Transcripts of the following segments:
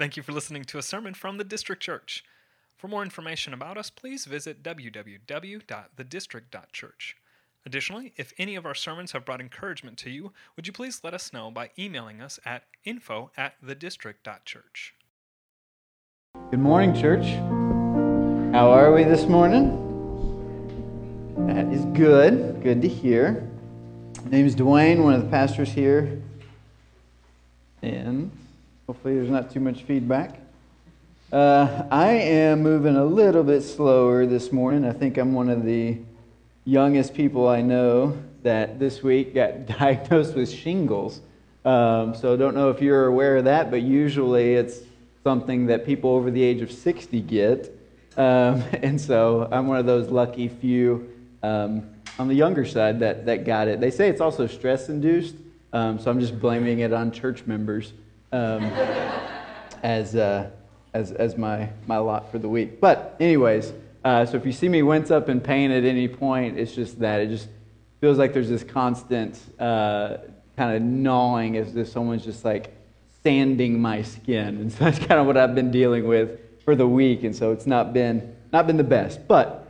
Thank you for listening to a sermon from the District Church. For more information about us, please visit www.thedistrict.church. Additionally, if any of our sermons have brought encouragement to you, would you please let us know by emailing us at info at thedistrict.church. Good morning, church. How are we this morning? That is good. Good to hear. My name is Dwayne, one of the pastors here. And hopefully, there's not too much feedback. Uh, I am moving a little bit slower this morning. I think I'm one of the youngest people I know that this week got diagnosed with shingles. Um, so I don't know if you're aware of that, but usually it's something that people over the age of 60 get. Um, and so I'm one of those lucky few um, on the younger side that, that got it. They say it's also stress induced, um, so I'm just blaming it on church members um, as, uh, as, as my, my lot for the week. But, anyways, uh, so if you see me wince up in pain at any point, it's just that. It just feels like there's this constant uh, kind of gnawing as if someone's just like sanding my skin. And so that's kind of what I've been dealing with for the week. And so it's not been, not been the best. But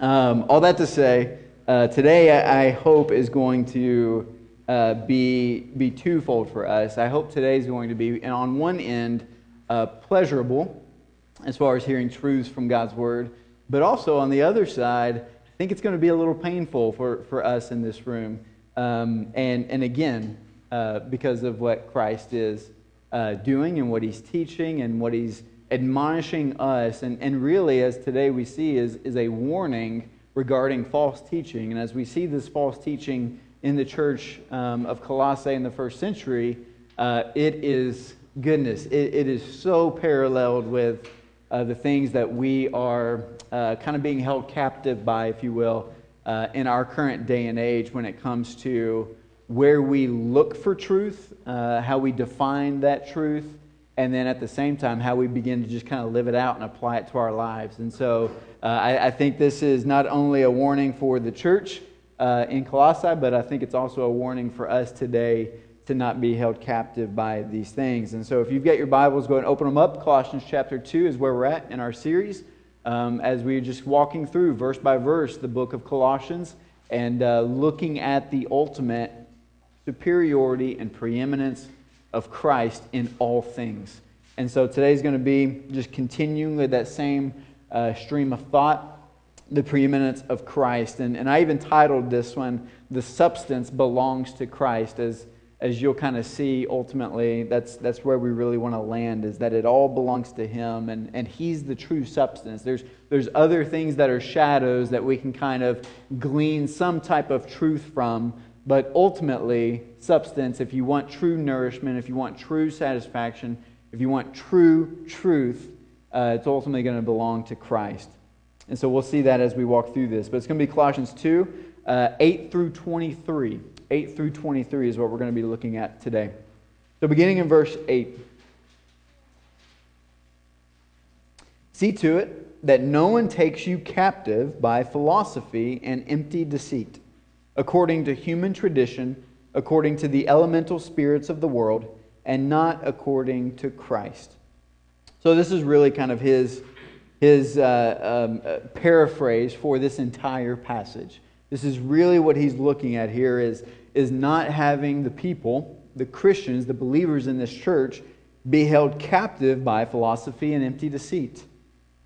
um, all that to say, uh, today I, I hope is going to uh, be, be twofold for us. I hope today is going to be, and on one end, uh, pleasurable as far as hearing truths from God's Word, but also on the other side, I think it's going to be a little painful for, for us in this room. Um, and, and again, uh, because of what Christ is uh, doing and what He's teaching and what He's admonishing us. And, and really, as today we see, is, is a warning regarding false teaching. And as we see this false teaching, in the church um, of Colossae in the first century, uh, it is goodness. It, it is so paralleled with uh, the things that we are uh, kind of being held captive by, if you will, uh, in our current day and age when it comes to where we look for truth, uh, how we define that truth, and then at the same time, how we begin to just kind of live it out and apply it to our lives. And so uh, I, I think this is not only a warning for the church uh, in Colossae, but I think it's also a warning for us today to not be held captive by these things. And so if you've got your Bibles, go and open them up. Colossians chapter 2 is where we're at in our series um, as we're just walking through verse by verse the book of Colossians and uh, looking at the ultimate superiority and preeminence of Christ in all things. And so today's going to be just continuing with that same uh, stream of thought the preeminence of Christ. And, and I even titled this one, The Substance Belongs to Christ, as, as you'll kind of see ultimately, that's, that's where we really want to land, is that it all belongs to Him, and, and He's the true substance. There's, there's other things that are shadows that we can kind of glean some type of truth from, but ultimately, substance, if you want true nourishment, if you want true satisfaction, if you want true truth, uh, it's ultimately going to belong to Christ. And so we'll see that as we walk through this. But it's going to be Colossians 2, uh, 8 through 23. 8 through 23 is what we're going to be looking at today. So beginning in verse 8. See to it that no one takes you captive by philosophy and empty deceit, according to human tradition, according to the elemental spirits of the world, and not according to Christ. So this is really kind of his his uh, um, uh, paraphrase for this entire passage. This is really what he's looking at here is, is not having the people, the Christians, the believers in this church, be held captive by philosophy and empty deceit.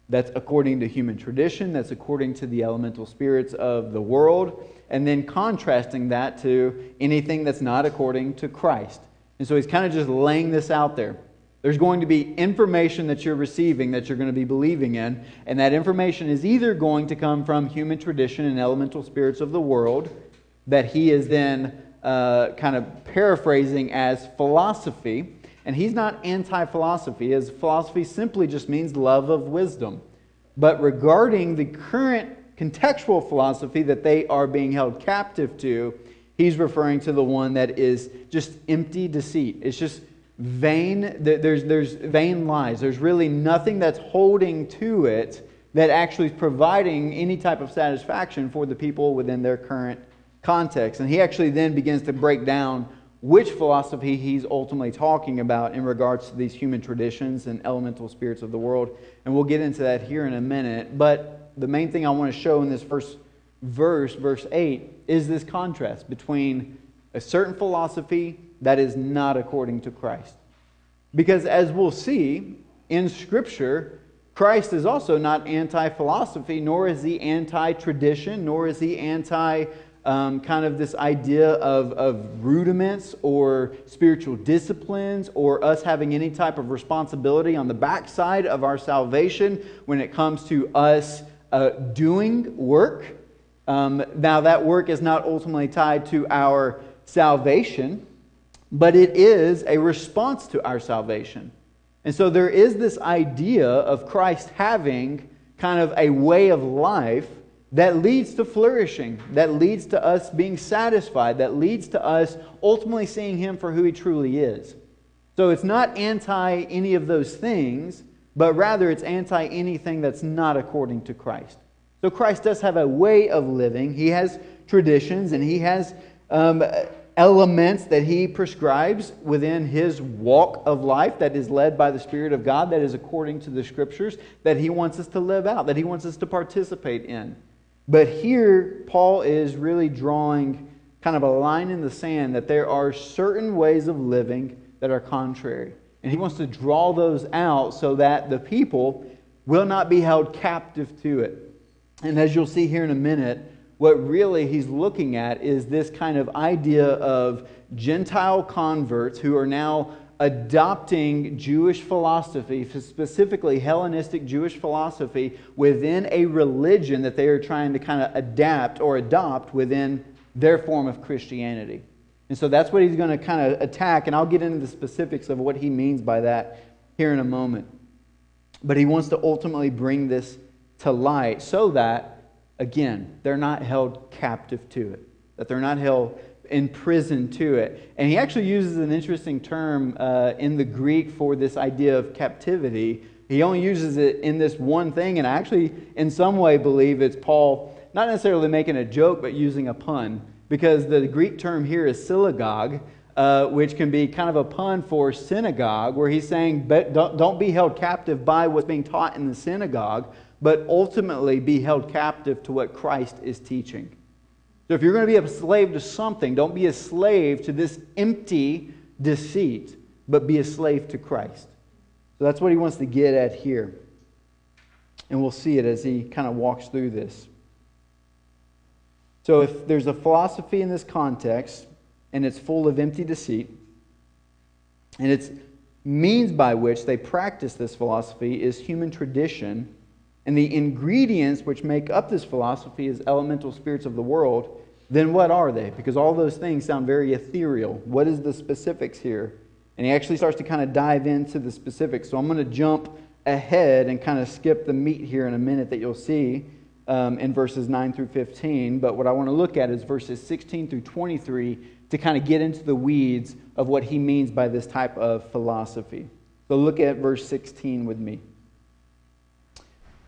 That's according to human tradition, that's according to the elemental spirits of the world, and then contrasting that to anything that's not according to Christ. And so he's kind of just laying this out there. There's going to be information that you're receiving that you're going to be believing in, and that information is either going to come from human tradition and elemental spirits of the world, that he is then uh, kind of paraphrasing as philosophy. And he's not anti philosophy, as philosophy simply just means love of wisdom. But regarding the current contextual philosophy that they are being held captive to, he's referring to the one that is just empty deceit. It's just vain, there's, there's vain lies. There's really nothing that's holding to it that actually is providing any type of satisfaction for the people within their current context. And he actually then begins to break down which philosophy he's ultimately talking about in regards to these human traditions and elemental spirits of the world. And we'll get into that here in a minute. But the main thing I want to show in this first verse, verse 8, is this contrast between a certain philosophy that is not according to Christ. Because as we'll see in Scripture, Christ is also not anti philosophy, nor is he anti tradition, nor is he anti um, kind of this idea of, of rudiments or spiritual disciplines or us having any type of responsibility on the backside of our salvation when it comes to us uh, doing work. Um, now, that work is not ultimately tied to our salvation, but it is a response to our salvation. And so there is this idea of Christ having kind of a way of life that leads to flourishing, that leads to us being satisfied, that leads to us ultimately seeing Him for who He truly is. So it's not anti any of those things, but rather it's anti anything that's not according to Christ. So Christ does have a way of living, He has traditions, and He has um, elements that He prescribes within His walk of life that is led by the Spirit of God, that is according to the Scriptures, that He wants us to live out, that He wants us to participate in. But here, Paul is really drawing kind of a line in the sand that there are certain ways of living that are contrary. And he wants to draw those out so that the people will not be held captive to it. And as you'll see here in a minute, what really he's looking at is this kind of idea of Gentile converts who are now adopting Jewish philosophy, specifically Hellenistic Jewish philosophy, within a religion that they are trying to kind of adapt or adopt within their form of Christianity. And so that's what he's going to kind of attack, and I'll get into the specifics of what he means by that here in a moment. But he wants to ultimately bring this to light so that, again, they're not held captive to it, that they're not held in prison to it. And he actually uses an interesting term uh, in the Greek for this idea of captivity. He only uses it in this one thing, and I actually, in some way, believe it's Paul not necessarily making a joke, but using a pun, because the Greek term here is sylagogeo. Uh, which can be kind of a pun for synagogue, where he's saying, don't, don't be held captive by what's being taught in the synagogue, but ultimately be held captive to what Christ is teaching. So if you're going to be a slave to something, don't be a slave to this empty deceit, but be a slave to Christ. So that's what he wants to get at here. And we'll see it as he kind of walks through this. So if there's a philosophy in this context, and it's full of empty deceit, and its means by which they practice this philosophy is human tradition, and the ingredients which make up this philosophy is elemental spirits of the world, then what are they? Because all those things sound very ethereal. What is the specifics here? And he actually starts to kind of dive into the specifics. So I'm going to jump ahead and kind of skip the meat here in a minute that you'll see um, in verses 9 through 15. But what I want to look at is verses 16 through 23 to kind of get into the weeds of what he means by this type of philosophy. So look at verse 16 with me.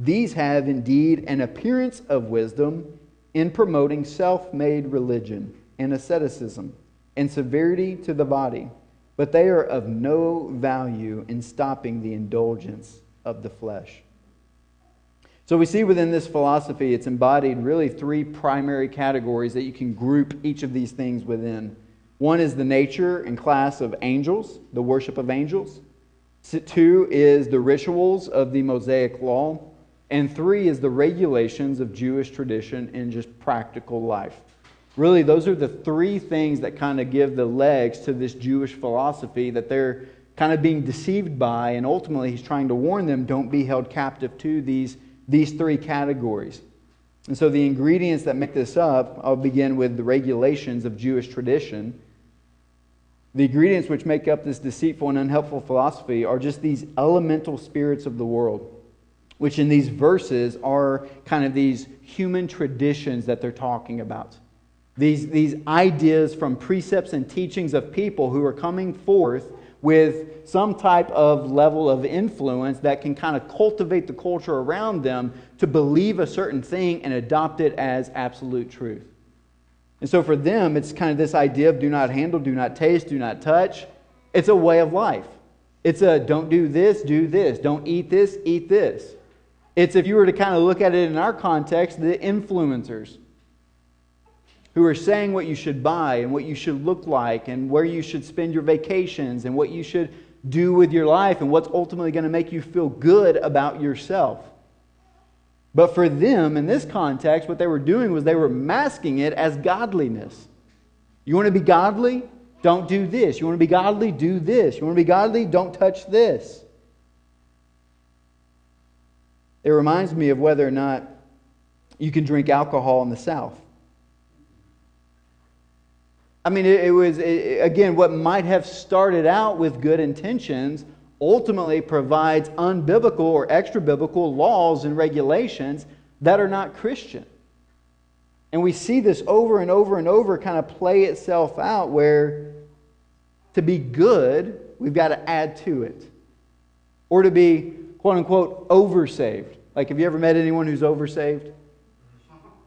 These have indeed an appearance of wisdom in promoting self made religion and asceticism and severity to the body, but they are of no value in stopping the indulgence of the flesh. So we see within this philosophy, it's embodied really three primary categories that you can group each of these things within. One is the nature and class of angels, the worship of angels. Two is the rituals of the Mosaic law. And three is the regulations of Jewish tradition in just practical life. Really, those are the three things that kind of give the legs to this Jewish philosophy that they're kind of being deceived by. And ultimately, he's trying to warn them don't be held captive to these, these three categories. And so, the ingredients that make this up, I'll begin with the regulations of Jewish tradition. The ingredients which make up this deceitful and unhelpful philosophy are just these elemental spirits of the world which in these verses are kind of these human traditions that they're talking about. These, these ideas from precepts and teachings of people who are coming forth with some type of level of influence that can kind of cultivate the culture around them to believe a certain thing and adopt it as absolute truth. And so for them, it's kind of this idea of do not handle, do not taste, do not touch. It's a way of life. It's a don't do this, do this. Don't eat this, eat this. It's, if you were to kind of look at it in our context, the influencers who are saying what you should buy and what you should look like and where you should spend your vacations and what you should do with your life and what's ultimately going to make you feel good about yourself. But for them, in this context, what they were doing was they were masking it as godliness. You want to be godly? Don't do this. You want to be godly? Do this. You want to be godly? Don't touch this. It reminds me of whether or not you can drink alcohol in the South. I mean, it, it was, it, again, what might have started out with good intentions ultimately provides unbiblical or extra biblical laws and regulations that are not Christian. And we see this over and over and over kind of play itself out where to be good, we've got to add to it. Or to be quote unquote oversaved. Like, have you ever met anyone who's oversaved?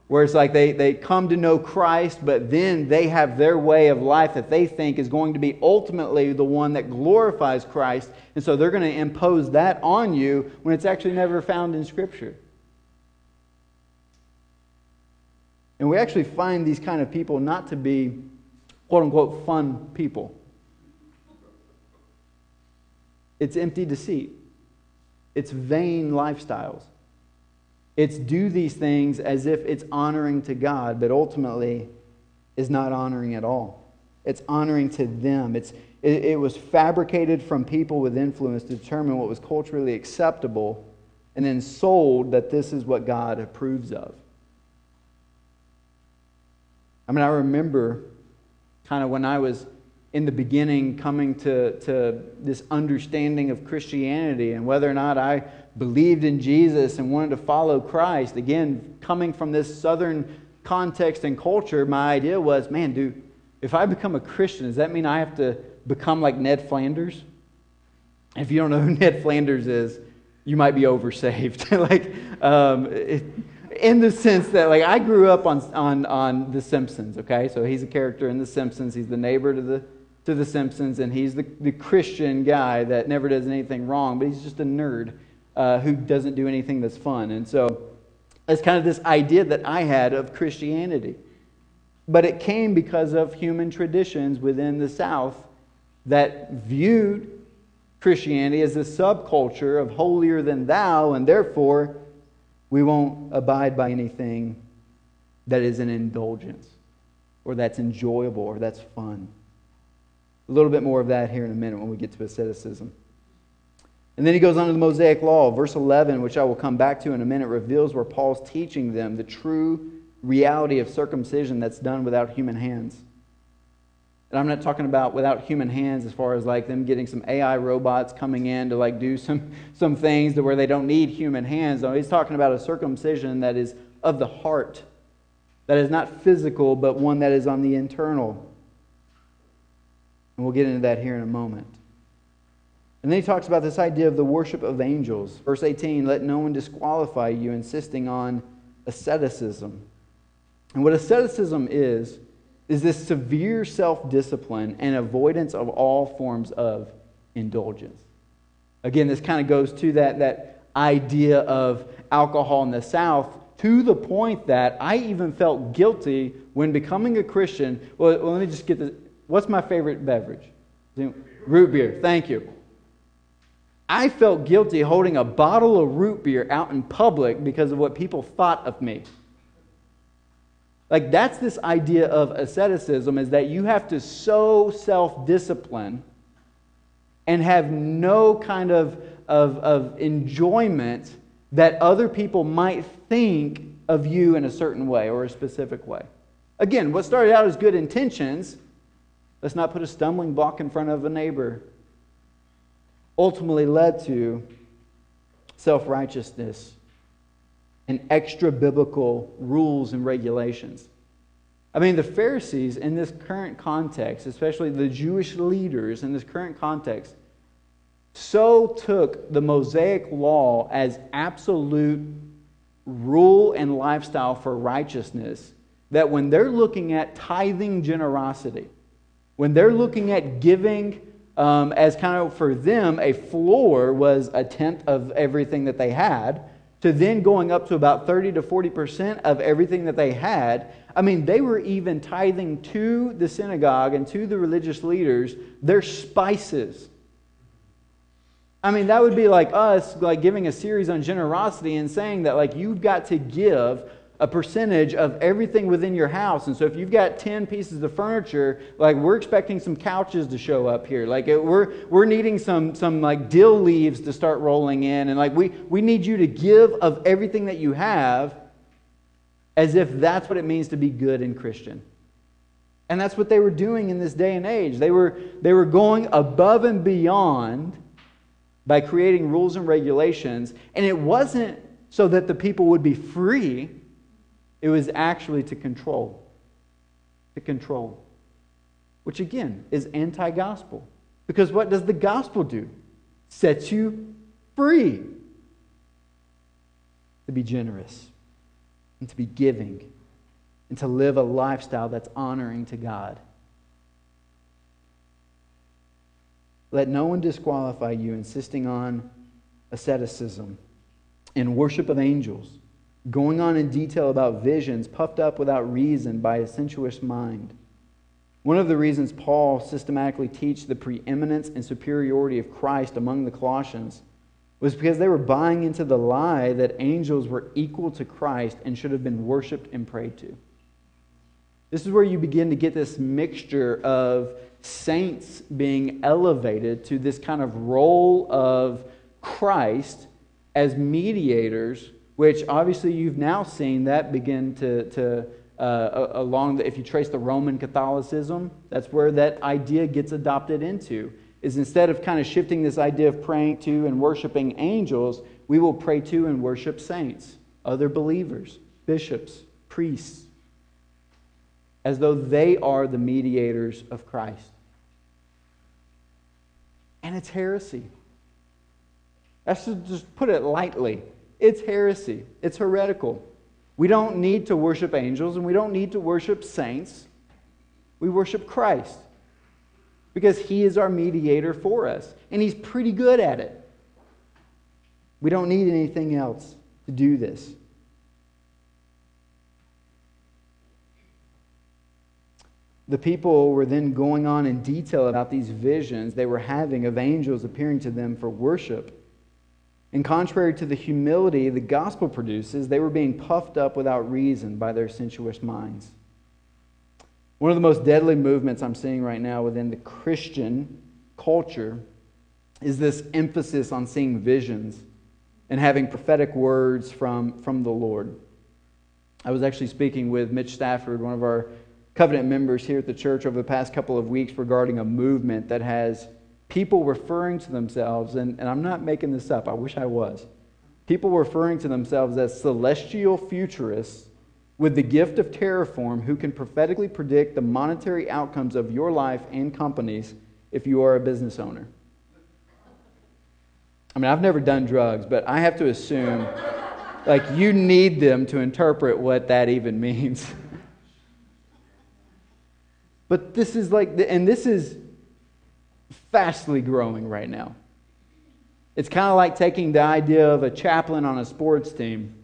Where it's like they, they come to know Christ, but then they have their way of life that they think is going to be ultimately the one that glorifies Christ. And so they're going to impose that on you when it's actually never found in Scripture. And we actually find these kind of people not to be, quote unquote, fun people. It's empty deceit. It's vain lifestyles. It's do these things as if it's honoring to God, but ultimately is not honoring at all. It's honoring to them. It's, it, it was fabricated from people with influence to determine what was culturally acceptable and then sold that this is what God approves of. I mean, I remember kind of when I was in the beginning coming to, to this understanding of Christianity and whether or not I believed in Jesus and wanted to follow Christ. Again, coming from this southern context and culture, my idea was man, dude, if I become a Christian, does that mean I have to become like Ned Flanders? If you don't know who Ned Flanders is, you might be oversaved. like, um, it, in the sense that like I grew up on, on, on The Simpsons, okay? So he's a character in The Simpsons. He's the neighbor to the to The Simpsons, and he's the, the Christian guy that never does anything wrong, but he's just a nerd uh, who doesn't do anything that's fun. And so it's kind of this idea that I had of Christianity. But it came because of human traditions within the South that viewed Christianity as a subculture of holier than thou, and therefore we won't abide by anything that is an indulgence or that's enjoyable or that's fun. A little bit more of that here in a minute when we get to asceticism. And then he goes on to the Mosaic Law. Verse 11, which I will come back to in a minute, reveals where Paul's teaching them the true reality of circumcision that's done without human hands. And I'm not talking about without human hands as far as like them getting some AI robots coming in to like do some, some things to where they don't need human hands. No, he's talking about a circumcision that is of the heart, that is not physical, but one that is on the internal. And we'll get into that here in a moment. And then he talks about this idea of the worship of angels. Verse 18 let no one disqualify you, insisting on asceticism. And what asceticism is, is this severe self discipline and avoidance of all forms of indulgence. Again, this kind of goes to that, that idea of alcohol in the South to the point that I even felt guilty when becoming a Christian. Well, well let me just get this. What's my favorite beverage? Root beer. Thank you. I felt guilty holding a bottle of root beer out in public because of what people thought of me. Like that's this idea of asceticism is that you have to so self-discipline and have no kind of, of, of enjoyment that other people might think of you in a certain way or a specific way. Again, what started out as good intentions, let's not put a stumbling block in front of a neighbor, ultimately led to self righteousness and extra biblical rules and regulations. I mean, the Pharisees in this current context, especially the Jewish leaders in this current context, so took the Mosaic law as absolute rule and lifestyle for righteousness that when they're looking at tithing generosity, when they're looking at giving um, as kind of for them, a floor was a tenth of everything that they had, to then going up to about 30 to 40% of everything that they had. I mean, they were even tithing to the synagogue and to the religious leaders their spices. I mean, that would be like us like giving a series on generosity and saying that like you've got to give a percentage of everything within your house. And so if you've got 10 pieces of furniture, like we're expecting some couches to show up here. Like it, we're, we're needing some, some like dill leaves to start rolling in. And like we, we need you to give of everything that you have as if that's what it means to be good and Christian. And that's what they were doing in this day and age. They were, they were going above and beyond by creating rules and regulations. And it wasn't so that the people would be free it was actually to control. To control. Which again is anti gospel. Because what does the gospel do? Sets you free. To be generous and to be giving and to live a lifestyle that's honoring to God. Let no one disqualify you insisting on asceticism and worship of angels going on in detail about visions, puffed up without reason by a sensuous mind. One of the reasons Paul systematically teaches the preeminence and superiority of Christ among the Colossians was because they were buying into the lie that angels were equal to Christ and should have been worshiped and prayed to. This is where you begin to get this mixture of saints being elevated to this kind of role of Christ as mediators which obviously you've now seen that begin to, to uh, along the, if you trace the Roman Catholicism, that's where that idea gets adopted into. Is instead of kind of shifting this idea of praying to and worshiping angels, we will pray to and worship saints, other believers, bishops, priests, as though they are the mediators of Christ. And it's heresy. That's to just put it lightly. It's heresy, it's heretical. We don't need to worship angels and we don't need to worship saints. We worship Christ because he is our mediator for us, and he's pretty good at it. We don't need anything else to do this. The people were then going on in detail about these visions they were having of angels appearing to them for worship. And contrary to the humility the gospel produces, they were being puffed up without reason by their sensuous minds. One of the most deadly movements I'm seeing right now within the Christian culture is this emphasis on seeing visions and having prophetic words from, from the Lord. I was actually speaking with Mitch Stafford, one of our covenant members here at the church, over the past couple of weeks regarding a movement that has people referring to themselves, and, and I'm not making this up, I wish I was. People referring to themselves as celestial futurists with the gift of terraform who can prophetically predict the monetary outcomes of your life and companies if you are a business owner. I mean, I've never done drugs, but I have to assume like you need them to interpret what that even means. but this is like, and this is fastly growing right now. It's kind of like taking the idea of a chaplain on a sports team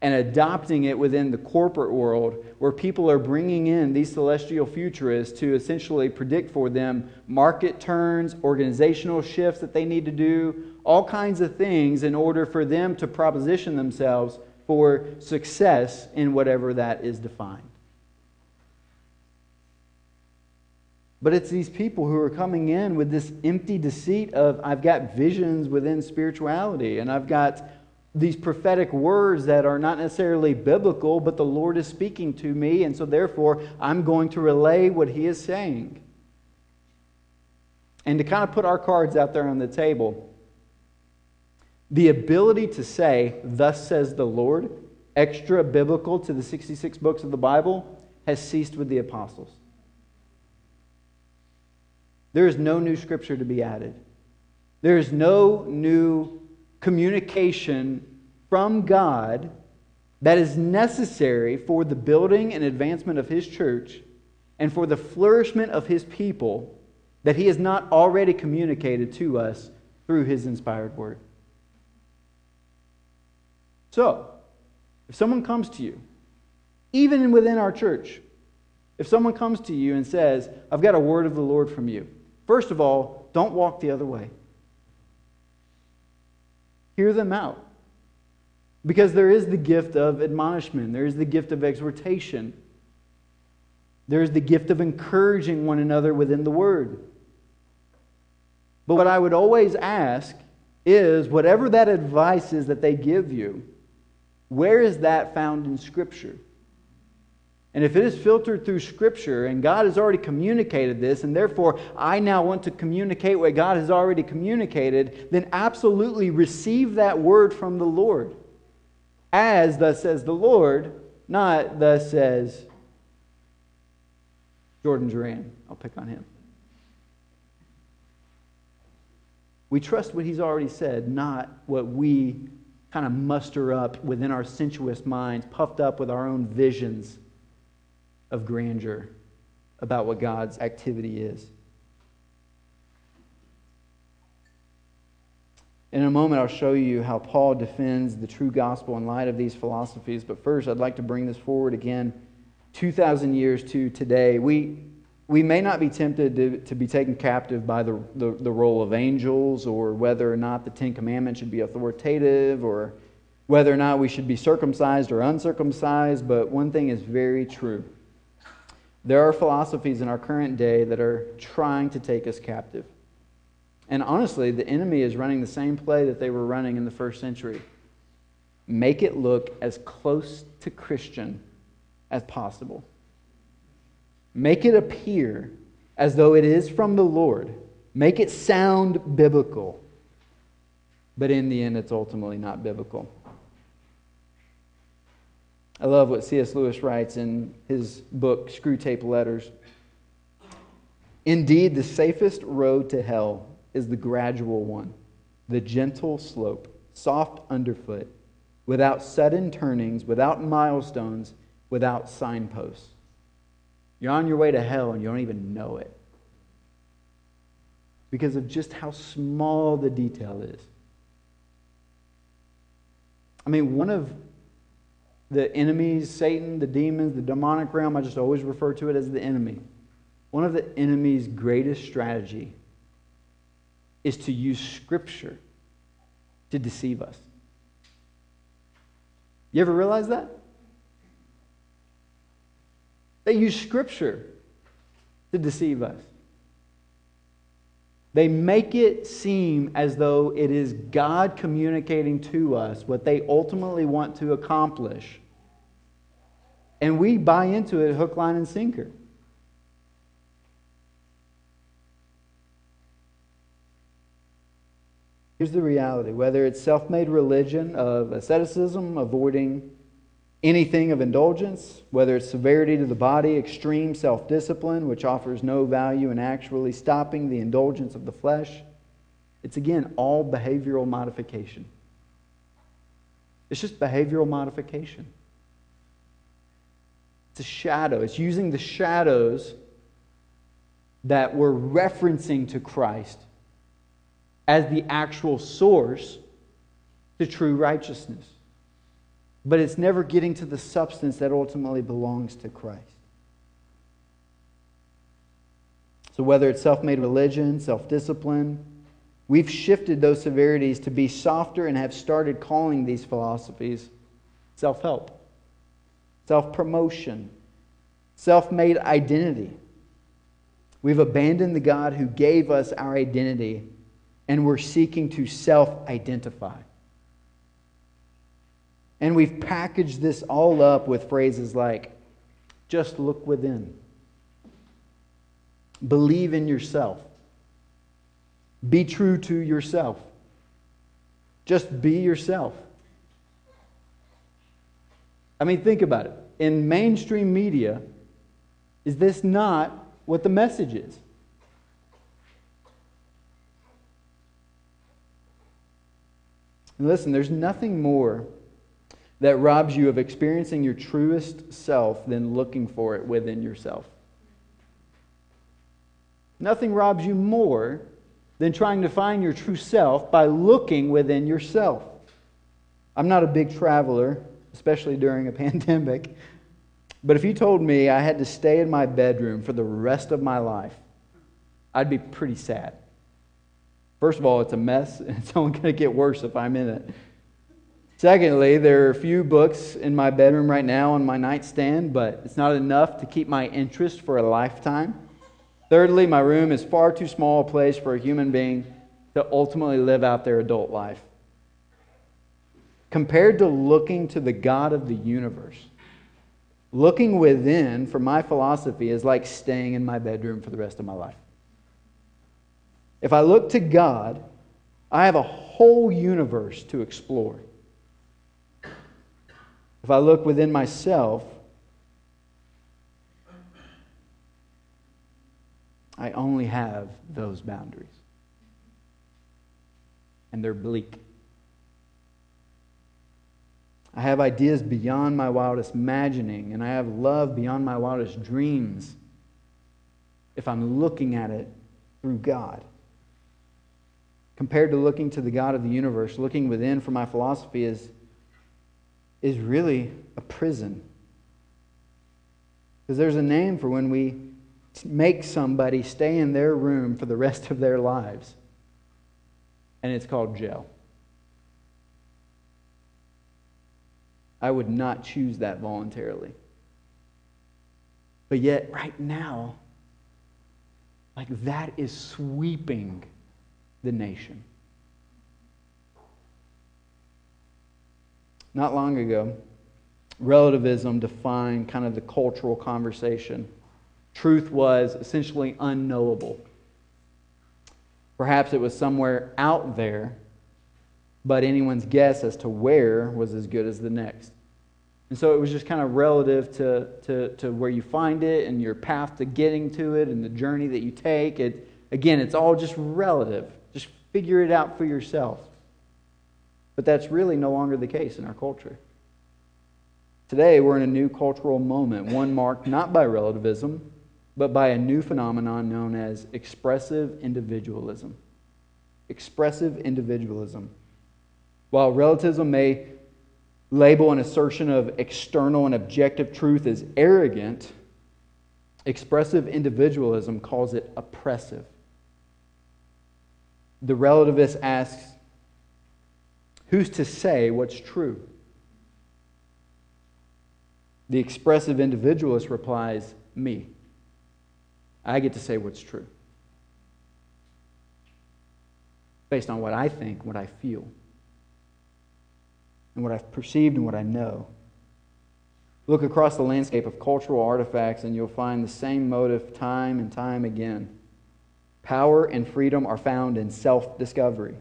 and adopting it within the corporate world where people are bringing in these celestial futurists to essentially predict for them market turns, organizational shifts that they need to do, all kinds of things in order for them to proposition themselves for success in whatever that is defined. But it's these people who are coming in with this empty deceit of, I've got visions within spirituality, and I've got these prophetic words that are not necessarily biblical, but the Lord is speaking to me, and so therefore I'm going to relay what He is saying. And to kind of put our cards out there on the table, the ability to say, Thus says the Lord, extra biblical to the 66 books of the Bible, has ceased with the apostles. There is no new scripture to be added. There is no new communication from God that is necessary for the building and advancement of His church and for the flourishment of His people that He has not already communicated to us through His inspired word. So, if someone comes to you, even within our church, if someone comes to you and says, I've got a word of the Lord from you, first of all, don't walk the other way. Hear them out. Because there is the gift of admonishment, there is the gift of exhortation, there is the gift of encouraging one another within the word. But what I would always ask is whatever that advice is that they give you, where is that found in Scripture? And if it is filtered through Scripture and God has already communicated this, and therefore I now want to communicate what God has already communicated, then absolutely receive that word from the Lord. As thus says the Lord, not thus says Jordan Duran. I'll pick on him. We trust what he's already said, not what we kind of muster up within our sensuous minds, puffed up with our own visions of grandeur about what God's activity is. In a moment, I'll show you how Paul defends the true gospel in light of these philosophies. But first, I'd like to bring this forward again 2,000 years to today. We, we may not be tempted to, to be taken captive by the, the, the role of angels or whether or not the Ten Commandments should be authoritative or whether or not we should be circumcised or uncircumcised. But one thing is very true there are philosophies in our current day that are trying to take us captive. And honestly, the enemy is running the same play that they were running in the first century. Make it look as close to Christian as possible. Make it appear as though it is from the Lord. Make it sound biblical. But in the end, it's ultimately not biblical. I love what C.S. Lewis writes in his book, Screwtape Letters. Indeed, the safest road to hell is the gradual one, the gentle slope, soft underfoot, without sudden turnings, without milestones, without signposts. You're on your way to hell and you don't even know it because of just how small the detail is. I mean, one of the enemies, Satan, the demons, the demonic realm, I just always refer to it as the enemy. One of the enemy's greatest strategy is to use Scripture to deceive us. You ever realize that? They use Scripture to deceive us. They make it seem as though it is God communicating to us what they ultimately want to accomplish. And we buy into it hook, line, and sinker. Here's the reality whether it's self made religion of asceticism, avoiding anything of indulgence, whether it's severity to the body, extreme self discipline, which offers no value in actually stopping the indulgence of the flesh. It's again all behavioral modification. It's just behavioral modification. It's a shadow. It's using the shadows that we're referencing to Christ as the actual source to true righteousness but it's never getting to the substance that ultimately belongs to Christ. So, whether it's self made religion, self discipline, we've shifted those severities to be softer and have started calling these philosophies self help, self promotion, self made identity. We've abandoned the God who gave us our identity, and we're seeking to self identify. And we've packaged this all up with phrases like, just look within, believe in yourself, be true to yourself, just be yourself. I mean, think about it. In mainstream media, is this not what the message is? And listen, there's nothing more that robs you of experiencing your truest self than looking for it within yourself. Nothing robs you more than trying to find your true self by looking within yourself. I'm not a big traveler, especially during a pandemic, but if you told me I had to stay in my bedroom for the rest of my life, I'd be pretty sad. First of all, it's a mess, and it's only going to get worse if I'm in it. Secondly, there are a few books in my bedroom right now on my nightstand, but it's not enough to keep my interest for a lifetime. Thirdly, my room is far too small a place for a human being to ultimately live out their adult life. Compared to looking to the God of the universe, looking within for my philosophy is like staying in my bedroom for the rest of my life. If I look to God, I have a whole universe to explore. If I look within myself, I only have those boundaries. And they're bleak. I have ideas beyond my wildest imagining, and I have love beyond my wildest dreams if I'm looking at it through God. Compared to looking to the God of the universe, looking within for my philosophy is is really a prison. Because there's a name for when we make somebody stay in their room for the rest of their lives, and it's called jail. I would not choose that voluntarily. But yet, right now, like that is sweeping the nation. Not long ago, relativism defined kind of the cultural conversation. Truth was essentially unknowable. Perhaps it was somewhere out there, but anyone's guess as to where was as good as the next. And so it was just kind of relative to, to, to where you find it and your path to getting to it and the journey that you take. It, again, it's all just relative. Just figure it out for yourself. But that's really no longer the case in our culture. Today, we're in a new cultural moment, one marked not by relativism, but by a new phenomenon known as expressive individualism. Expressive individualism. While relativism may label an assertion of external and objective truth as arrogant, expressive individualism calls it oppressive. The relativist asks, Who's to say what's true? The expressive individualist replies, Me. I get to say what's true based on what I think, what I feel, and what I've perceived and what I know. Look across the landscape of cultural artifacts, and you'll find the same motive time and time again. Power and freedom are found in self discovery.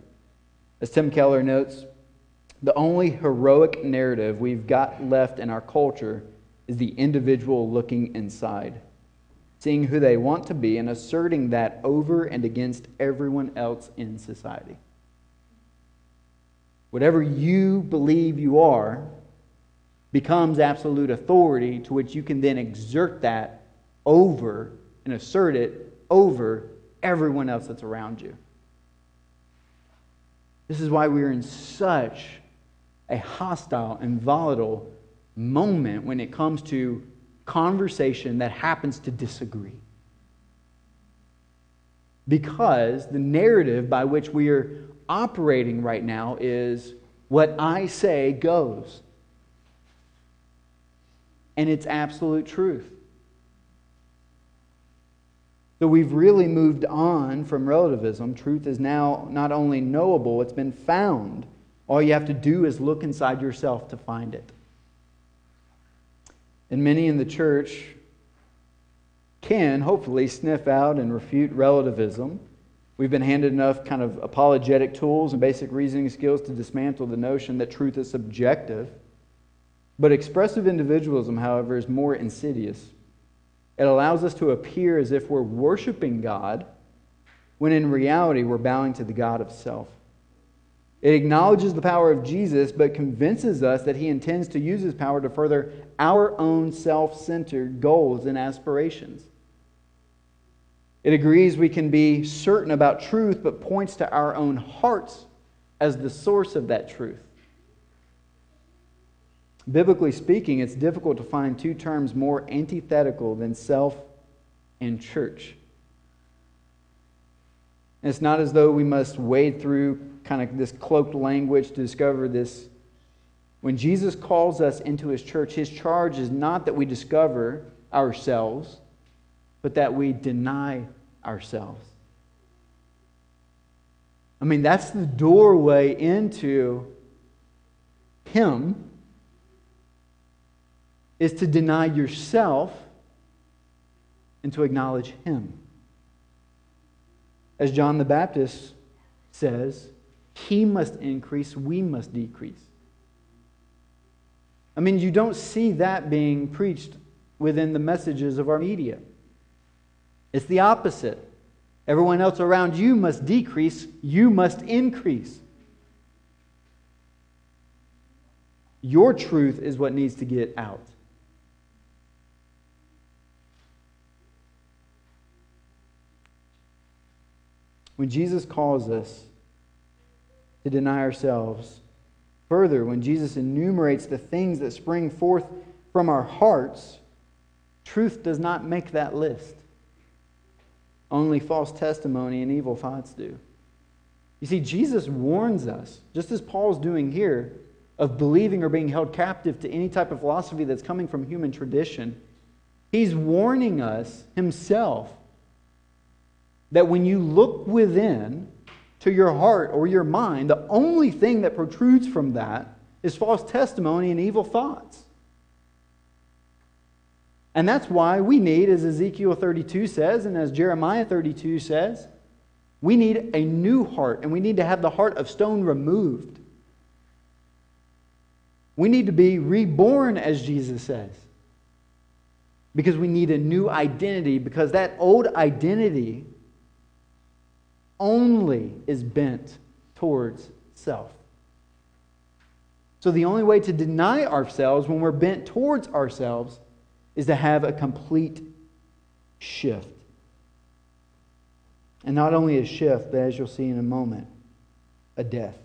As Tim Keller notes, the only heroic narrative we've got left in our culture is the individual looking inside, seeing who they want to be and asserting that over and against everyone else in society. Whatever you believe you are becomes absolute authority to which you can then exert that over and assert it over everyone else that's around you. This is why we're in such a hostile and volatile moment when it comes to conversation that happens to disagree. because the narrative by which we are operating right now is what I say goes. And it's absolute truth. So we've really moved on from relativism. Truth is now not only knowable, it's been found. All you have to do is look inside yourself to find it. And many in the church can hopefully sniff out and refute relativism. We've been handed enough kind of apologetic tools and basic reasoning skills to dismantle the notion that truth is subjective. But expressive individualism, however, is more insidious. It allows us to appear as if we're worshiping God when in reality we're bowing to the God of self. It acknowledges the power of Jesus, but convinces us that he intends to use his power to further our own self centered goals and aspirations. It agrees we can be certain about truth, but points to our own hearts as the source of that truth. Biblically speaking, it's difficult to find two terms more antithetical than self and church. And it's not as though we must wade through kind of this cloaked language to discover this. When Jesus calls us into his church, his charge is not that we discover ourselves, but that we deny ourselves. I mean, that's the doorway into him is to deny yourself and to acknowledge him. As John the Baptist says, he must increase, we must decrease. I mean, you don't see that being preached within the messages of our media. It's the opposite. Everyone else around you must decrease, you must increase. Your truth is what needs to get out. When Jesus calls us to deny ourselves. Further, when Jesus enumerates the things that spring forth from our hearts, truth does not make that list. Only false testimony and evil thoughts do. You see, Jesus warns us, just as Paul's doing here, of believing or being held captive to any type of philosophy that's coming from human tradition. He's warning us himself that when you look within, to your heart or your mind, the only thing that protrudes from that is false testimony and evil thoughts. And that's why we need, as Ezekiel 32 says, and as Jeremiah 32 says, we need a new heart, and we need to have the heart of stone removed. We need to be reborn, as Jesus says, because we need a new identity, because that old identity only is bent towards self. So the only way to deny ourselves when we're bent towards ourselves is to have a complete shift. And not only a shift, but as you'll see in a moment, a death.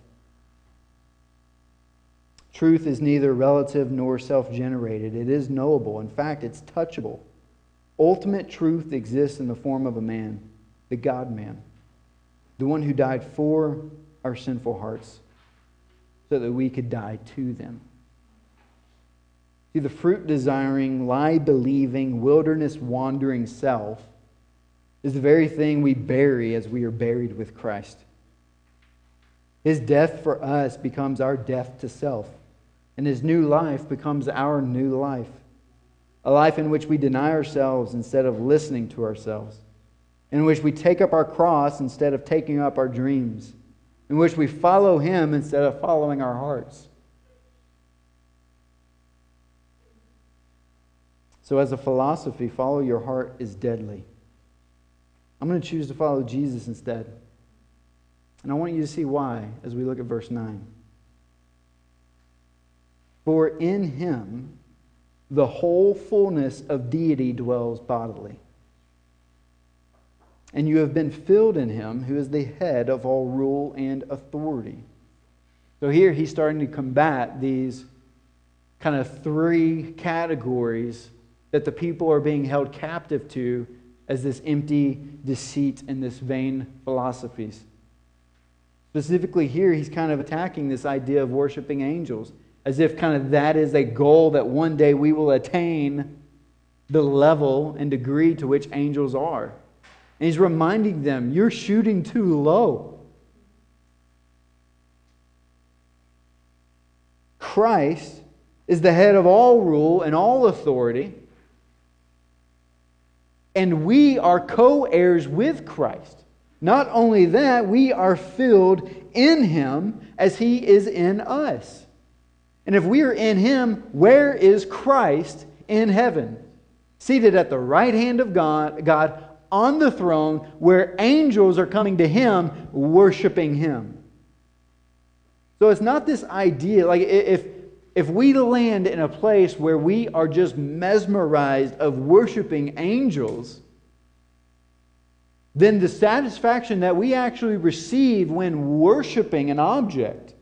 Truth is neither relative nor self generated. It is knowable. In fact, it's touchable. Ultimate truth exists in the form of a man, the God man the one who died for our sinful hearts so that we could die to them. See, the fruit desiring, lie believing, wilderness wandering self is the very thing we bury as we are buried with Christ. His death for us becomes our death to self, and his new life becomes our new life. A life in which we deny ourselves instead of listening to ourselves in which we take up our cross instead of taking up our dreams, in which we follow Him instead of following our hearts. So, as a philosophy, follow your heart is deadly. I'm going to choose to follow Jesus instead. And I want you to see why as we look at verse 9. For in him the whole fullness of deity dwells bodily and you have been filled in him who is the head of all rule and authority. So here he's starting to combat these kind of three categories that the people are being held captive to as this empty deceit and this vain philosophies. Specifically, here, he's kind of attacking this idea of worshiping angels, as if kind of that is a goal that one day we will attain the level and degree to which angels are. And he's reminding them, you're shooting too low. Christ is the head of all rule and all authority. And we are co heirs with Christ. Not only that, we are filled in him as he is in us. And if we are in him, where is Christ in heaven? Seated at the right hand of God, God on the throne, where angels are coming to him, worshiping him. So it's not this idea, like if, if we land in a place where we are just mesmerized of worshiping angels, then the satisfaction that we actually receive when worshiping an object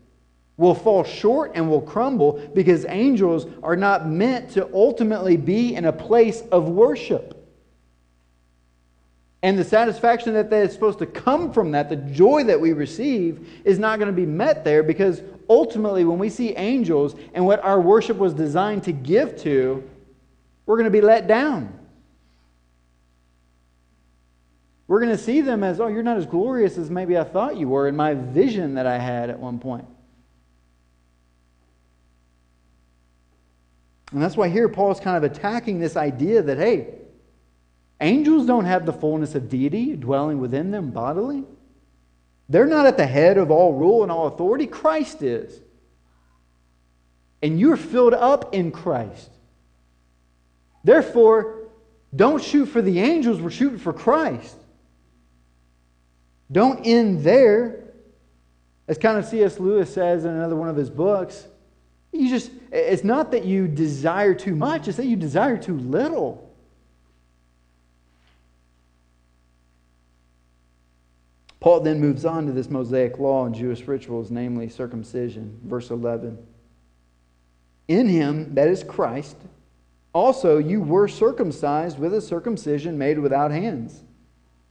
will fall short and will crumble because angels are not meant to ultimately be in a place of worship. And the satisfaction that is supposed to come from that, the joy that we receive, is not going to be met there because ultimately, when we see angels and what our worship was designed to give to, we're going to be let down. We're going to see them as, oh, you're not as glorious as maybe I thought you were in my vision that I had at one point. And that's why here Paul is kind of attacking this idea that, hey, angels don't have the fullness of deity dwelling within them bodily. They're not at the head of all rule and all authority. Christ is. And you're filled up in Christ. Therefore, don't shoot for the angels, we're shooting for Christ. Don't end there. As kind of C.S. Lewis says in another one of his books, you just it's not that you desire too much, it's that you desire too little. Paul then moves on to this Mosaic law and Jewish rituals, namely circumcision. Verse 11. In him, that is Christ, also you were circumcised with a circumcision made without hands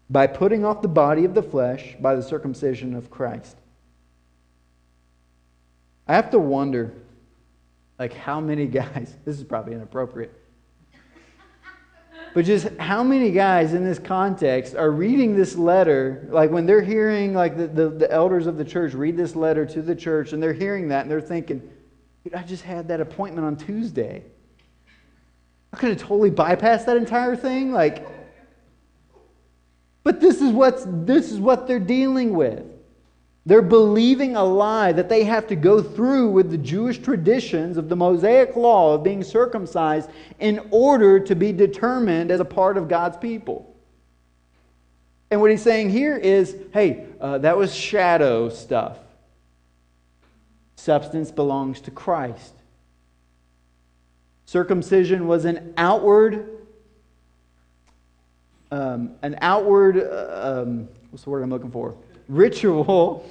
by putting off the body of the flesh by the circumcision of Christ. I have to wonder, like, how many guys, this is probably inappropriate, but just how many guys in this context are reading this letter, like when they're hearing, like, the, the, the elders of the church read this letter to the church, and they're hearing that, and they're thinking, dude, I just had that appointment on Tuesday. I could have totally bypassed that entire thing. Like, but this is, what's, this is what they're dealing with. They're believing a lie that they have to go through with the Jewish traditions of the Mosaic law of being circumcised in order to be determined as a part of God's people. And what he's saying here is hey, uh, that was shadow stuff. Substance belongs to Christ. Circumcision was an outward um, an outward, uh, um, what's the word I'm looking for? Ritual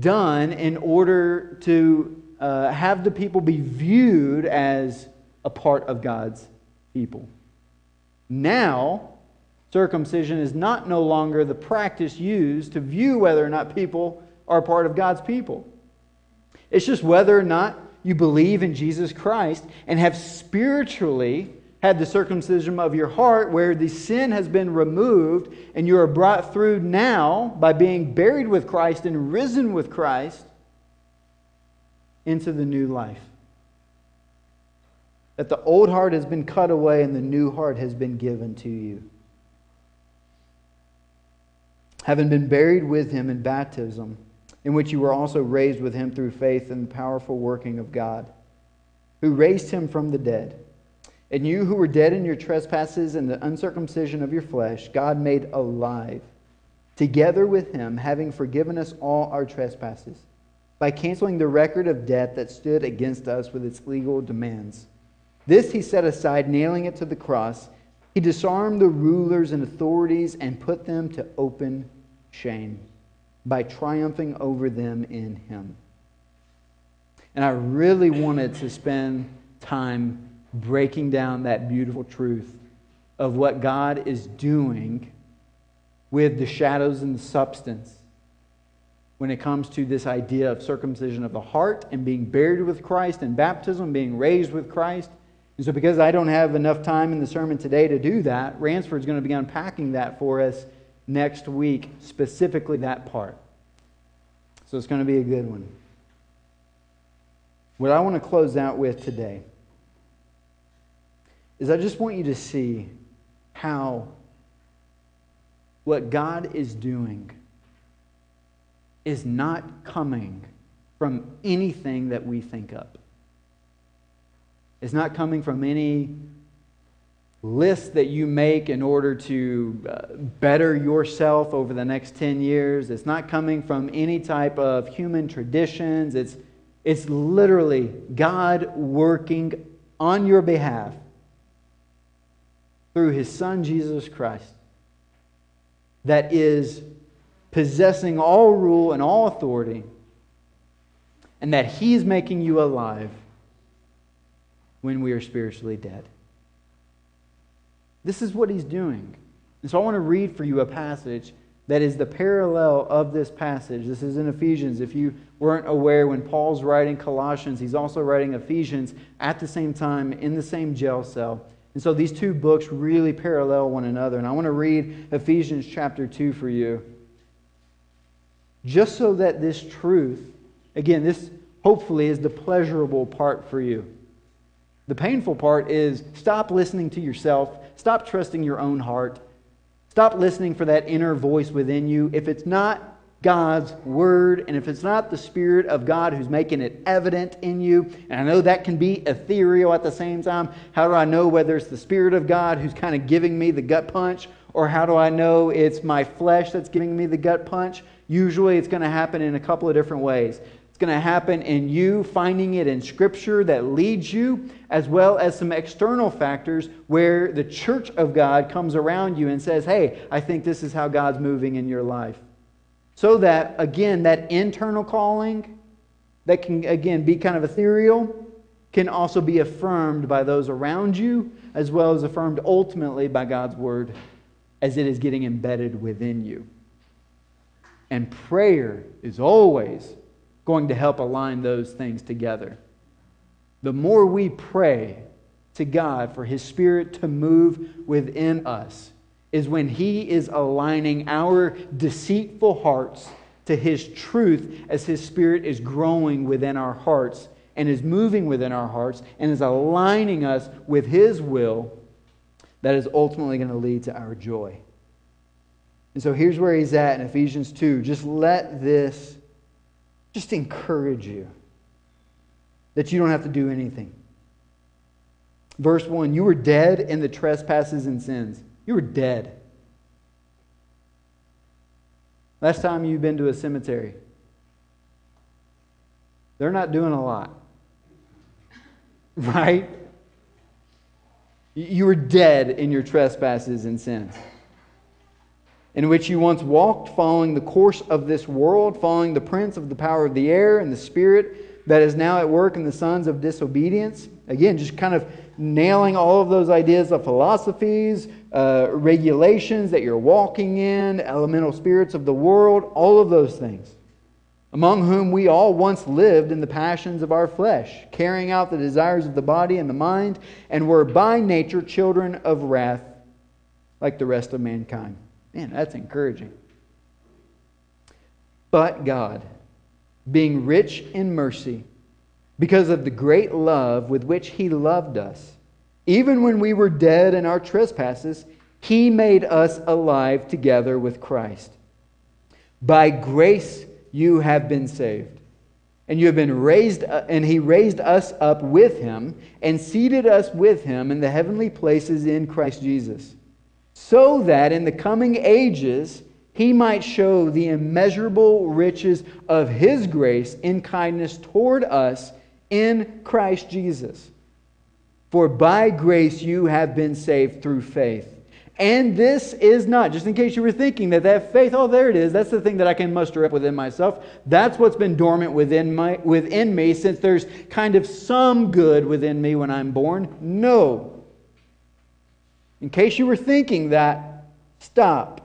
done in order to uh, have the people be viewed as a part of God's people. Now, circumcision is not no longer the practice used to view whether or not people are part of God's people. It's just whether or not you believe in Jesus Christ and have spiritually had the circumcision of your heart, where the sin has been removed, and you are brought through now by being buried with Christ and risen with Christ into the new life. That the old heart has been cut away and the new heart has been given to you. Having been buried with him in baptism, in which you were also raised with him through faith in the powerful working of God, who raised him from the dead and you who were dead in your trespasses and the uncircumcision of your flesh, God made alive, together with him, having forgiven us all our trespasses, by canceling the record of debt that stood against us with its legal demands. This he set aside, nailing it to the cross. He disarmed the rulers and authorities and put them to open shame by triumphing over them in him. And I really wanted to spend time breaking down that beautiful truth of what God is doing with the shadows and the substance when it comes to this idea of circumcision of the heart and being buried with Christ and baptism, being raised with Christ. And so, because I don't have enough time in the sermon today to do that, Ransford is going to be unpacking that for us next week, specifically that part. So, it's going to be a good one. What I want to close out with today is I just want you to see how what God is doing is not coming from anything that we think up. It's not coming from any list that you make in order to uh, better yourself over the next 10 years. It's not coming from any type of human traditions. It's, it's literally God working on your behalf through his son Jesus Christ that is possessing all rule and all authority, and that He's making you alive when we are spiritually dead. This is what He's doing. And so I want to read for you a passage that is the parallel of this passage. This is in Ephesians. If you weren't aware, when Paul's writing Colossians, he's also writing Ephesians at the same time in the same jail cell. And so these two books really parallel one another. And I want to read Ephesians chapter 2 for you just so that this truth, again, this hopefully is the pleasurable part for you. The painful part is stop listening to yourself, stop trusting your own heart, stop listening for that inner voice within you. If it's not God's word, and if it's not the Spirit of God who's making it evident in you, and I know that can be ethereal at the same time, how do I know whether it's the Spirit of God who's kind of giving me the gut punch, or how do I know it's my flesh that's giving me the gut punch? Usually it's going to happen in a couple of different ways. It's going to happen in you finding it in Scripture that leads you, as well as some external factors where the church of God comes around you and says, Hey, I think this is how God's moving in your life. So that, again, that internal calling that can, again, be kind of ethereal can also be affirmed by those around you, as well as affirmed ultimately by God's Word as it is getting embedded within you. And prayer is always going to help align those things together. The more we pray to God for His Spirit to move within us, is when He is aligning our deceitful hearts to His truth as His Spirit is growing within our hearts and is moving within our hearts and is aligning us with His will that is ultimately going to lead to our joy. And so here's where he's at in Ephesians 2. Just let this just encourage you that you don't have to do anything. Verse 1 You were dead in the trespasses and sins. You were dead. Last time you've been to a cemetery, they're not doing a lot. Right? You were dead in your trespasses and sins in which you once walked, following the course of this world, following the prince of the power of the air and the spirit that is now at work in the sons of disobedience. Again, just kind of nailing all of those ideas of philosophies, uh, regulations that you're walking in, elemental spirits of the world, all of those things. Among whom we all once lived in the passions of our flesh, carrying out the desires of the body and the mind, and were by nature children of wrath like the rest of mankind. Man, that's encouraging. But God, being rich in mercy, because of the great love with which He loved us, even when we were dead in our trespasses, He made us alive together with Christ. By grace you have been saved. And you have been raised, uh, and he raised us up with him and seated us with him in the heavenly places in Christ Jesus so that in the coming ages he might show the immeasurable riches of his grace in kindness toward us in Christ Jesus. For by grace you have been saved through faith. And this is not, just in case you were thinking that that faith, oh, there it is, that's the thing that I can muster up within myself. That's what's been dormant within, my, within me since there's kind of some good within me when I'm born. No. In case you were thinking that, stop.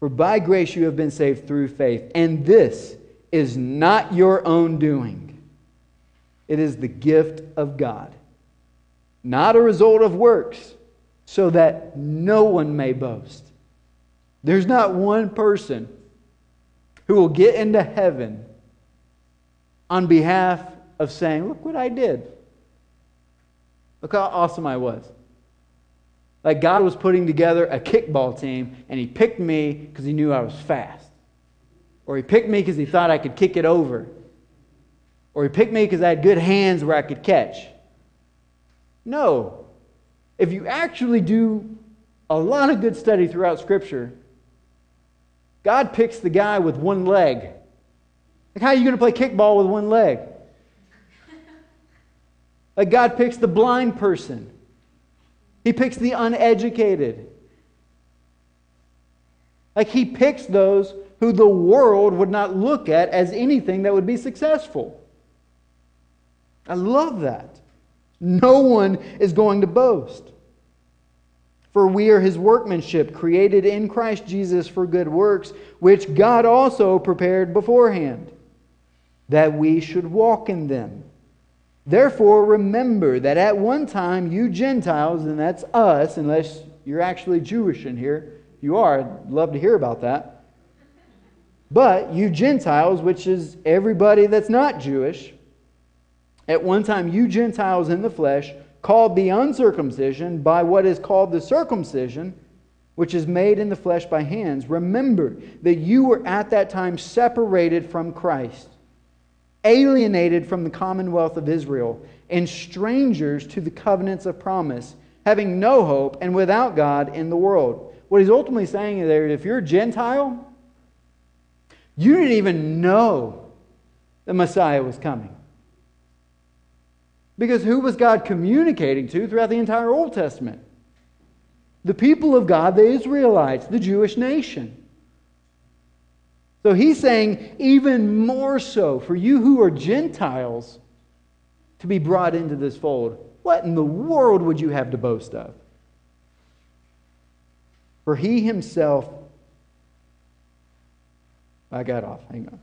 For by grace you have been saved through faith, and this is not your own doing. It is the gift of God, not a result of works, so that no one may boast. There's not one person who will get into heaven on behalf of saying, Look what I did. Look how awesome I was. Like God was putting together a kickball team and he picked me because he knew I was fast. Or he picked me because he thought I could kick it over. Or he picked me because I had good hands where I could catch. No. If you actually do a lot of good study throughout Scripture, God picks the guy with one leg. Like, how are you going to play kickball with one leg? Like, God picks the blind person, He picks the uneducated. Like, He picks those who the world would not look at as anything that would be successful. I love that. No one is going to boast. For we are his workmanship, created in Christ Jesus for good works, which God also prepared beforehand, that we should walk in them. Therefore, remember that at one time you Gentiles, and that's us, unless you're actually Jewish in here. If you are, I'd love to hear about that. But you Gentiles, which is everybody that's not Jewish, at one time you Gentiles in the flesh, called the uncircumcision by what is called the circumcision, which is made in the flesh by hands, remember that you were at that time separated from Christ, alienated from the commonwealth of Israel, and strangers to the covenants of promise, having no hope and without God in the world. What he's ultimately saying there is if you're a Gentile, you didn't even know the Messiah was coming. Because who was God communicating to throughout the entire Old Testament? The people of God, the Israelites, the Jewish nation. So he's saying, even more so, for you who are Gentiles to be brought into this fold, what in the world would you have to boast of? For he himself, I got off, hang on.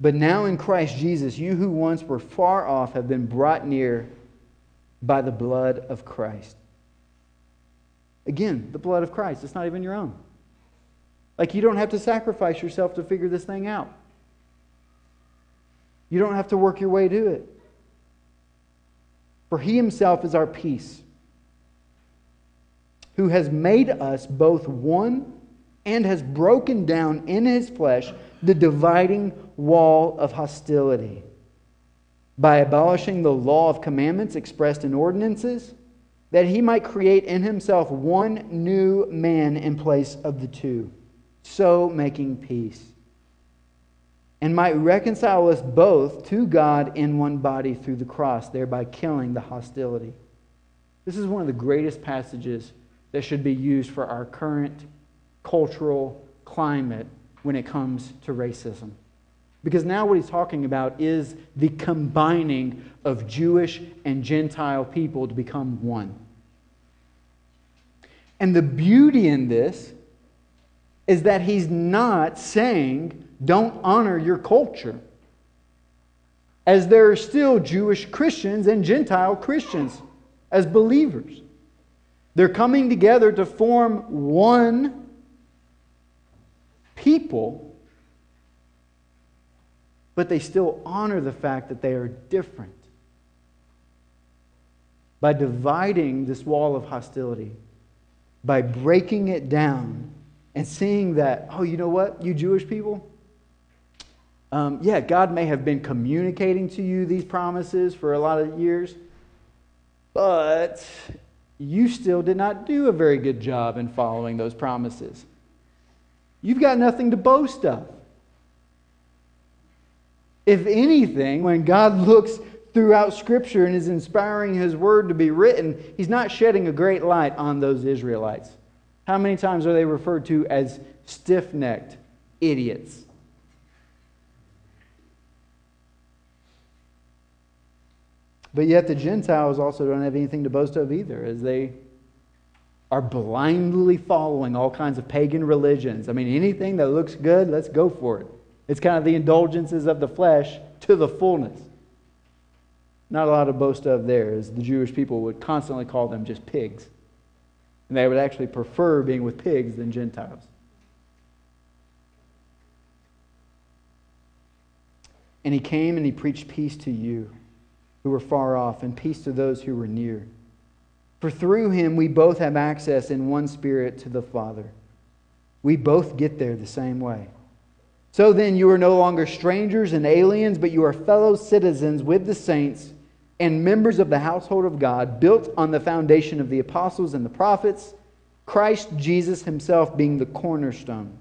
But now in Christ Jesus, you who once were far off have been brought near by the blood of Christ. Again, the blood of Christ. It's not even your own. Like, you don't have to sacrifice yourself to figure this thing out. You don't have to work your way to it. For he himself is our peace, who has made us both one and has broken down in his flesh the dividing wall of hostility by abolishing the law of commandments expressed in ordinances, that he might create in himself one new man in place of the two, so making peace, and might reconcile us both to God in one body through the cross, thereby killing the hostility. This is one of the greatest passages that should be used for our current cultural climate when it comes to racism. Because now what he's talking about is the combining of Jewish and Gentile people to become one. And the beauty in this is that he's not saying, don't honor your culture. As there are still Jewish Christians and Gentile Christians as believers. They're coming together to form one people, but they still honor the fact that they are different. By dividing this wall of hostility, by breaking it down and seeing that, oh, you know what, you Jewish people? Um, yeah, God may have been communicating to you these promises for a lot of years, but you still did not do a very good job in following those promises. You've got nothing to boast of. If anything, when God looks throughout Scripture and is inspiring His Word to be written, He's not shedding a great light on those Israelites. How many times are they referred to as stiff necked idiots? But yet the Gentiles also don't have anything to boast of either, as they are blindly following all kinds of pagan religions. I mean, anything that looks good, let's go for it. It's kind of the indulgences of the flesh to the fullness. Not a lot to boast of there, as the Jewish people would constantly call them just pigs. And they would actually prefer being with pigs than Gentiles. And he came and he preached peace to you who were far off and peace to those who were near. For through him we both have access in one spirit to the Father. We both get there the same way. So then, you are no longer strangers and aliens, but you are fellow citizens with the saints and members of the household of God, built on the foundation of the apostles and the prophets, Christ Jesus himself being the cornerstone,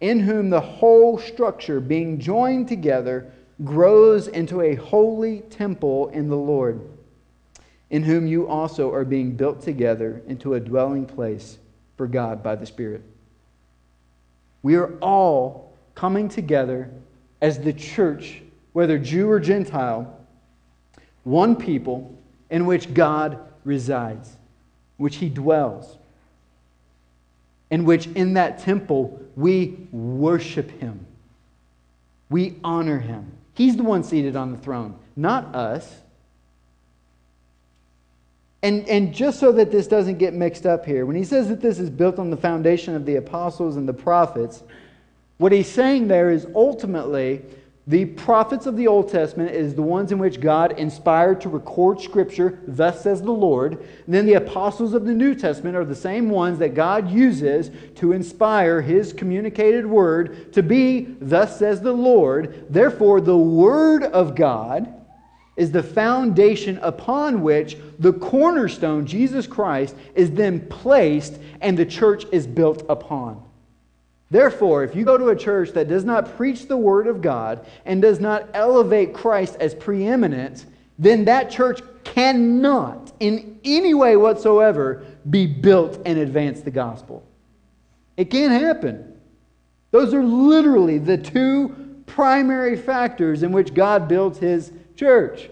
in whom the whole structure, being joined together, grows into a holy temple in the Lord, in whom you also are being built together into a dwelling place for God by the Spirit. We are all coming together as the church, whether Jew or Gentile, one people in which God resides, which he dwells, in which in that temple we worship him, we honor him. He's the one seated on the throne, not us. And, and just so that this doesn't get mixed up here, when he says that this is built on the foundation of the apostles and the prophets, what he's saying there is ultimately the prophets of the Old Testament is the ones in which God inspired to record Scripture, thus says the Lord. And then the apostles of the New Testament are the same ones that God uses to inspire his communicated word to be, thus says the Lord. Therefore, the word of God is the foundation upon which the cornerstone, Jesus Christ, is then placed and the church is built upon. Therefore, if you go to a church that does not preach the Word of God and does not elevate Christ as preeminent, then that church cannot, in any way whatsoever, be built and advance the gospel. It can't happen. Those are literally the two primary factors in which God builds His church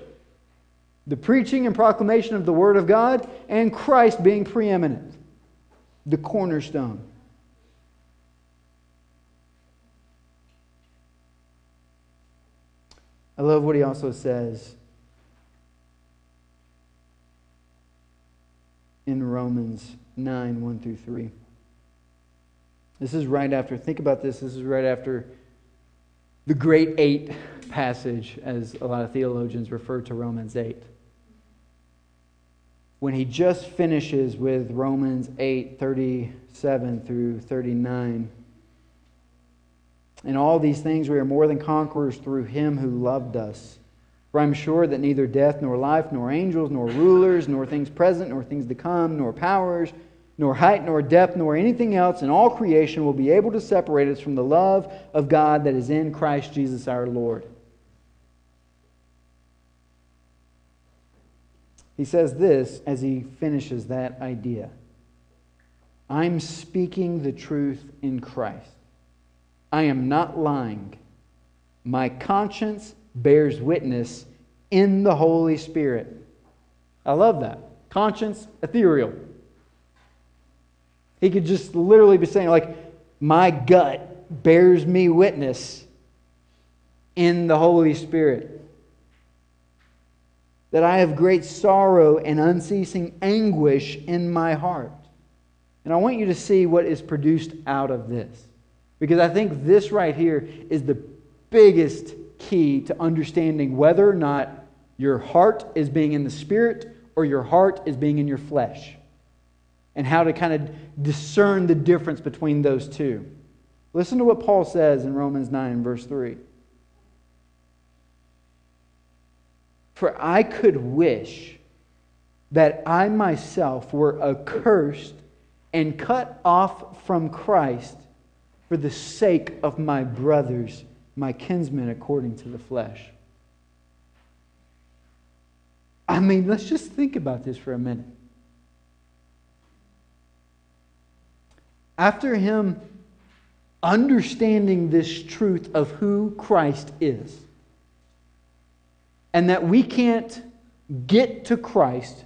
the preaching and proclamation of the Word of God, and Christ being preeminent, the cornerstone. I love what he also says in Romans 9 1 through 3. This is right after, think about this, this is right after the great eight passage, as a lot of theologians refer to Romans 8. When he just finishes with Romans 8 37 through 39. In all these things, we are more than conquerors through him who loved us. For I'm sure that neither death, nor life, nor angels, nor rulers, nor things present, nor things to come, nor powers, nor height, nor depth, nor anything else in all creation will be able to separate us from the love of God that is in Christ Jesus our Lord. He says this as he finishes that idea I'm speaking the truth in Christ. I am not lying. My conscience bears witness in the Holy Spirit. I love that. Conscience, ethereal. He could just literally be saying, like, my gut bears me witness in the Holy Spirit. That I have great sorrow and unceasing anguish in my heart. And I want you to see what is produced out of this. Because I think this right here is the biggest key to understanding whether or not your heart is being in the spirit or your heart is being in your flesh. And how to kind of discern the difference between those two. Listen to what Paul says in Romans 9, verse 3. For I could wish that I myself were accursed and cut off from Christ for the sake of my brothers, my kinsmen according to the flesh. I mean, let's just think about this for a minute. After him understanding this truth of who Christ is, and that we can't get to Christ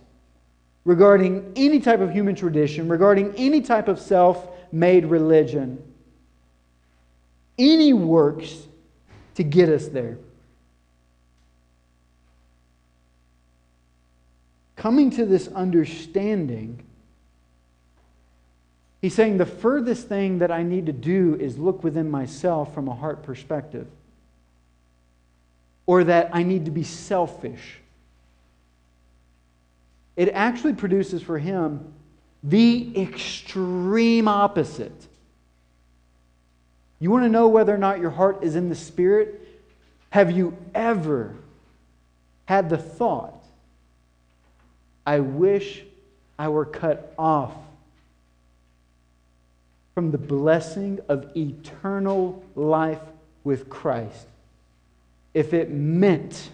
regarding any type of human tradition, regarding any type of self made religion, any works to get us there. Coming to this understanding, he's saying the furthest thing that I need to do is look within myself from a heart perspective, or that I need to be selfish it actually produces for him the extreme opposite. You want to know whether or not your heart is in the Spirit? Have you ever had the thought, I wish I were cut off from the blessing of eternal life with Christ if it meant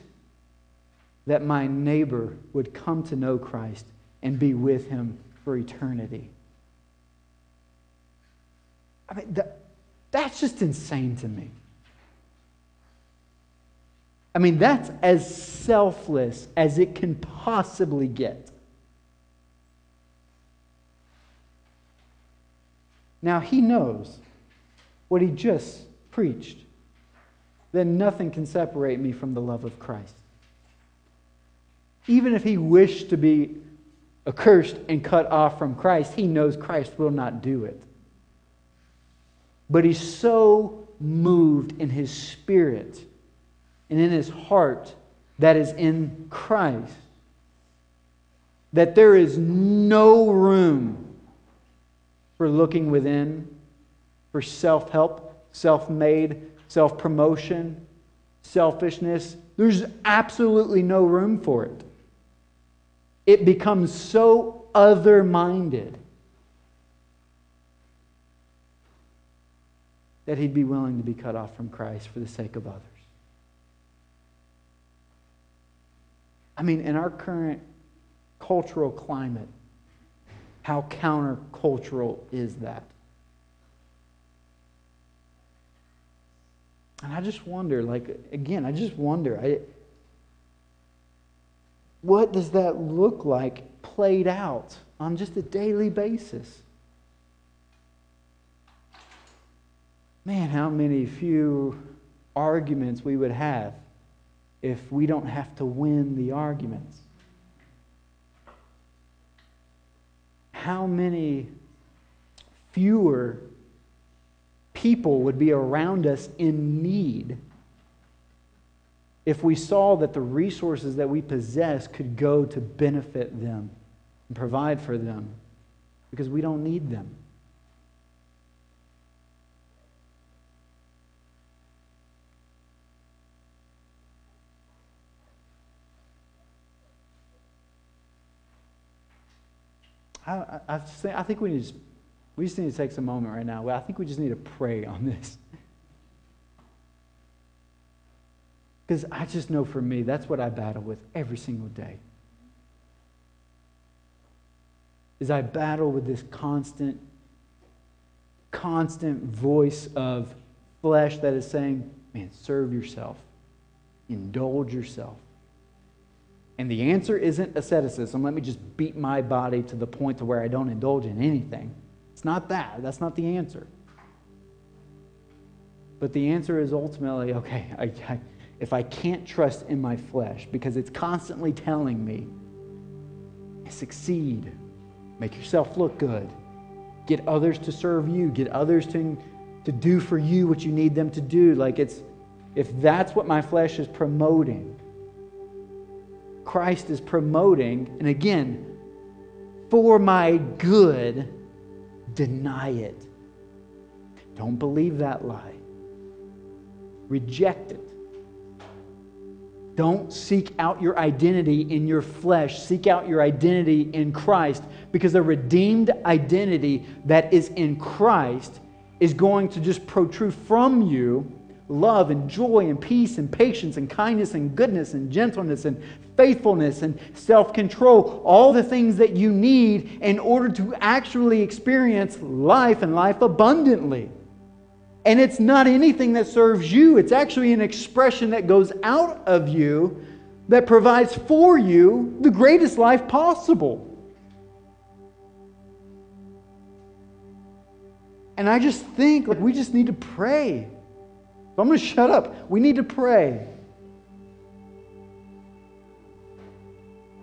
that my neighbor would come to know Christ and be with him for eternity. I mean, that, that's just insane to me. I mean, that's as selfless as it can possibly get. Now, he knows what he just preached that nothing can separate me from the love of Christ even if he wished to be accursed and cut off from Christ, he knows Christ will not do it. But he's so moved in his spirit and in his heart that is in Christ that there is no room for looking within, for self help, self made, self promotion, selfishness. There's absolutely no room for it it becomes so other minded that he'd be willing to be cut off from Christ for the sake of others. I mean, in our current cultural climate, how countercultural is that? And I just wonder, like, again, I just wonder. I, what does that look like played out on just a daily basis? Man, how many few arguments we would have if we don't have to win the arguments. How many fewer people would be around us in need if we saw that the resources that we possess could go to benefit them and provide for them because we don't need them. I, I, I think we, need, we just need to take some moment right now. I think we just need to pray on this. Because I just know for me, that's what I battle with every single day. Is I battle with this constant, constant voice of flesh that is saying, man, serve yourself, indulge yourself. And the answer isn't asceticism. Let me just beat my body to the point to where I don't indulge in anything. It's not that. That's not the answer. But the answer is ultimately, okay, I, I if I can't trust in my flesh because it's constantly telling me, succeed, make yourself look good, get others to serve you, get others to, to do for you what you need them to do. Like it's, if that's what my flesh is promoting, Christ is promoting, and again, for my good, deny it. Don't believe that lie. Reject it. Don't seek out your identity in your flesh. Seek out your identity in Christ because a redeemed identity that is in Christ is going to just protrude from you love and joy and peace and patience and kindness and goodness and gentleness and faithfulness and self control. All the things that you need in order to actually experience life and life abundantly. And it's not anything that serves you, it's actually an expression that goes out of you that provides for you the greatest life possible. And I just think like we just need to pray. I'm going to shut up. We need to pray.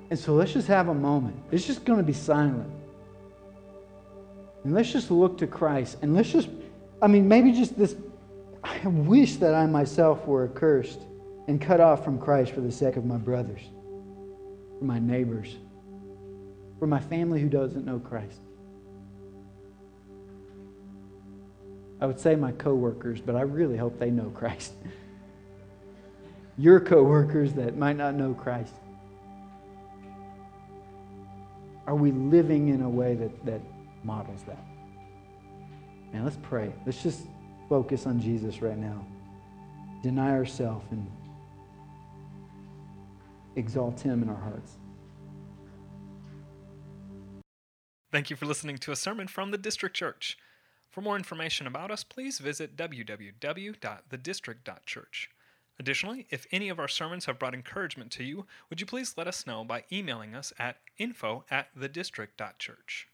And so let's just have a moment. It's just going to be silent. And let's just look to Christ. And let's just, I mean, maybe just this. I wish that I myself were accursed and cut off from Christ for the sake of my brothers, for my neighbors, for my family who doesn't know Christ. I would say my coworkers, but I really hope they know Christ. Your coworkers that might not know Christ. Are we living in a way that, that models that? Man, let's pray. Let's just focus on Jesus right now. Deny ourselves and exalt Him in our hearts. Thank you for listening to a sermon from the District Church. For more information about us, please visit www.thedistrict.church. Additionally, if any of our sermons have brought encouragement to you, would you please let us know by emailing us at info at thedistrict.church.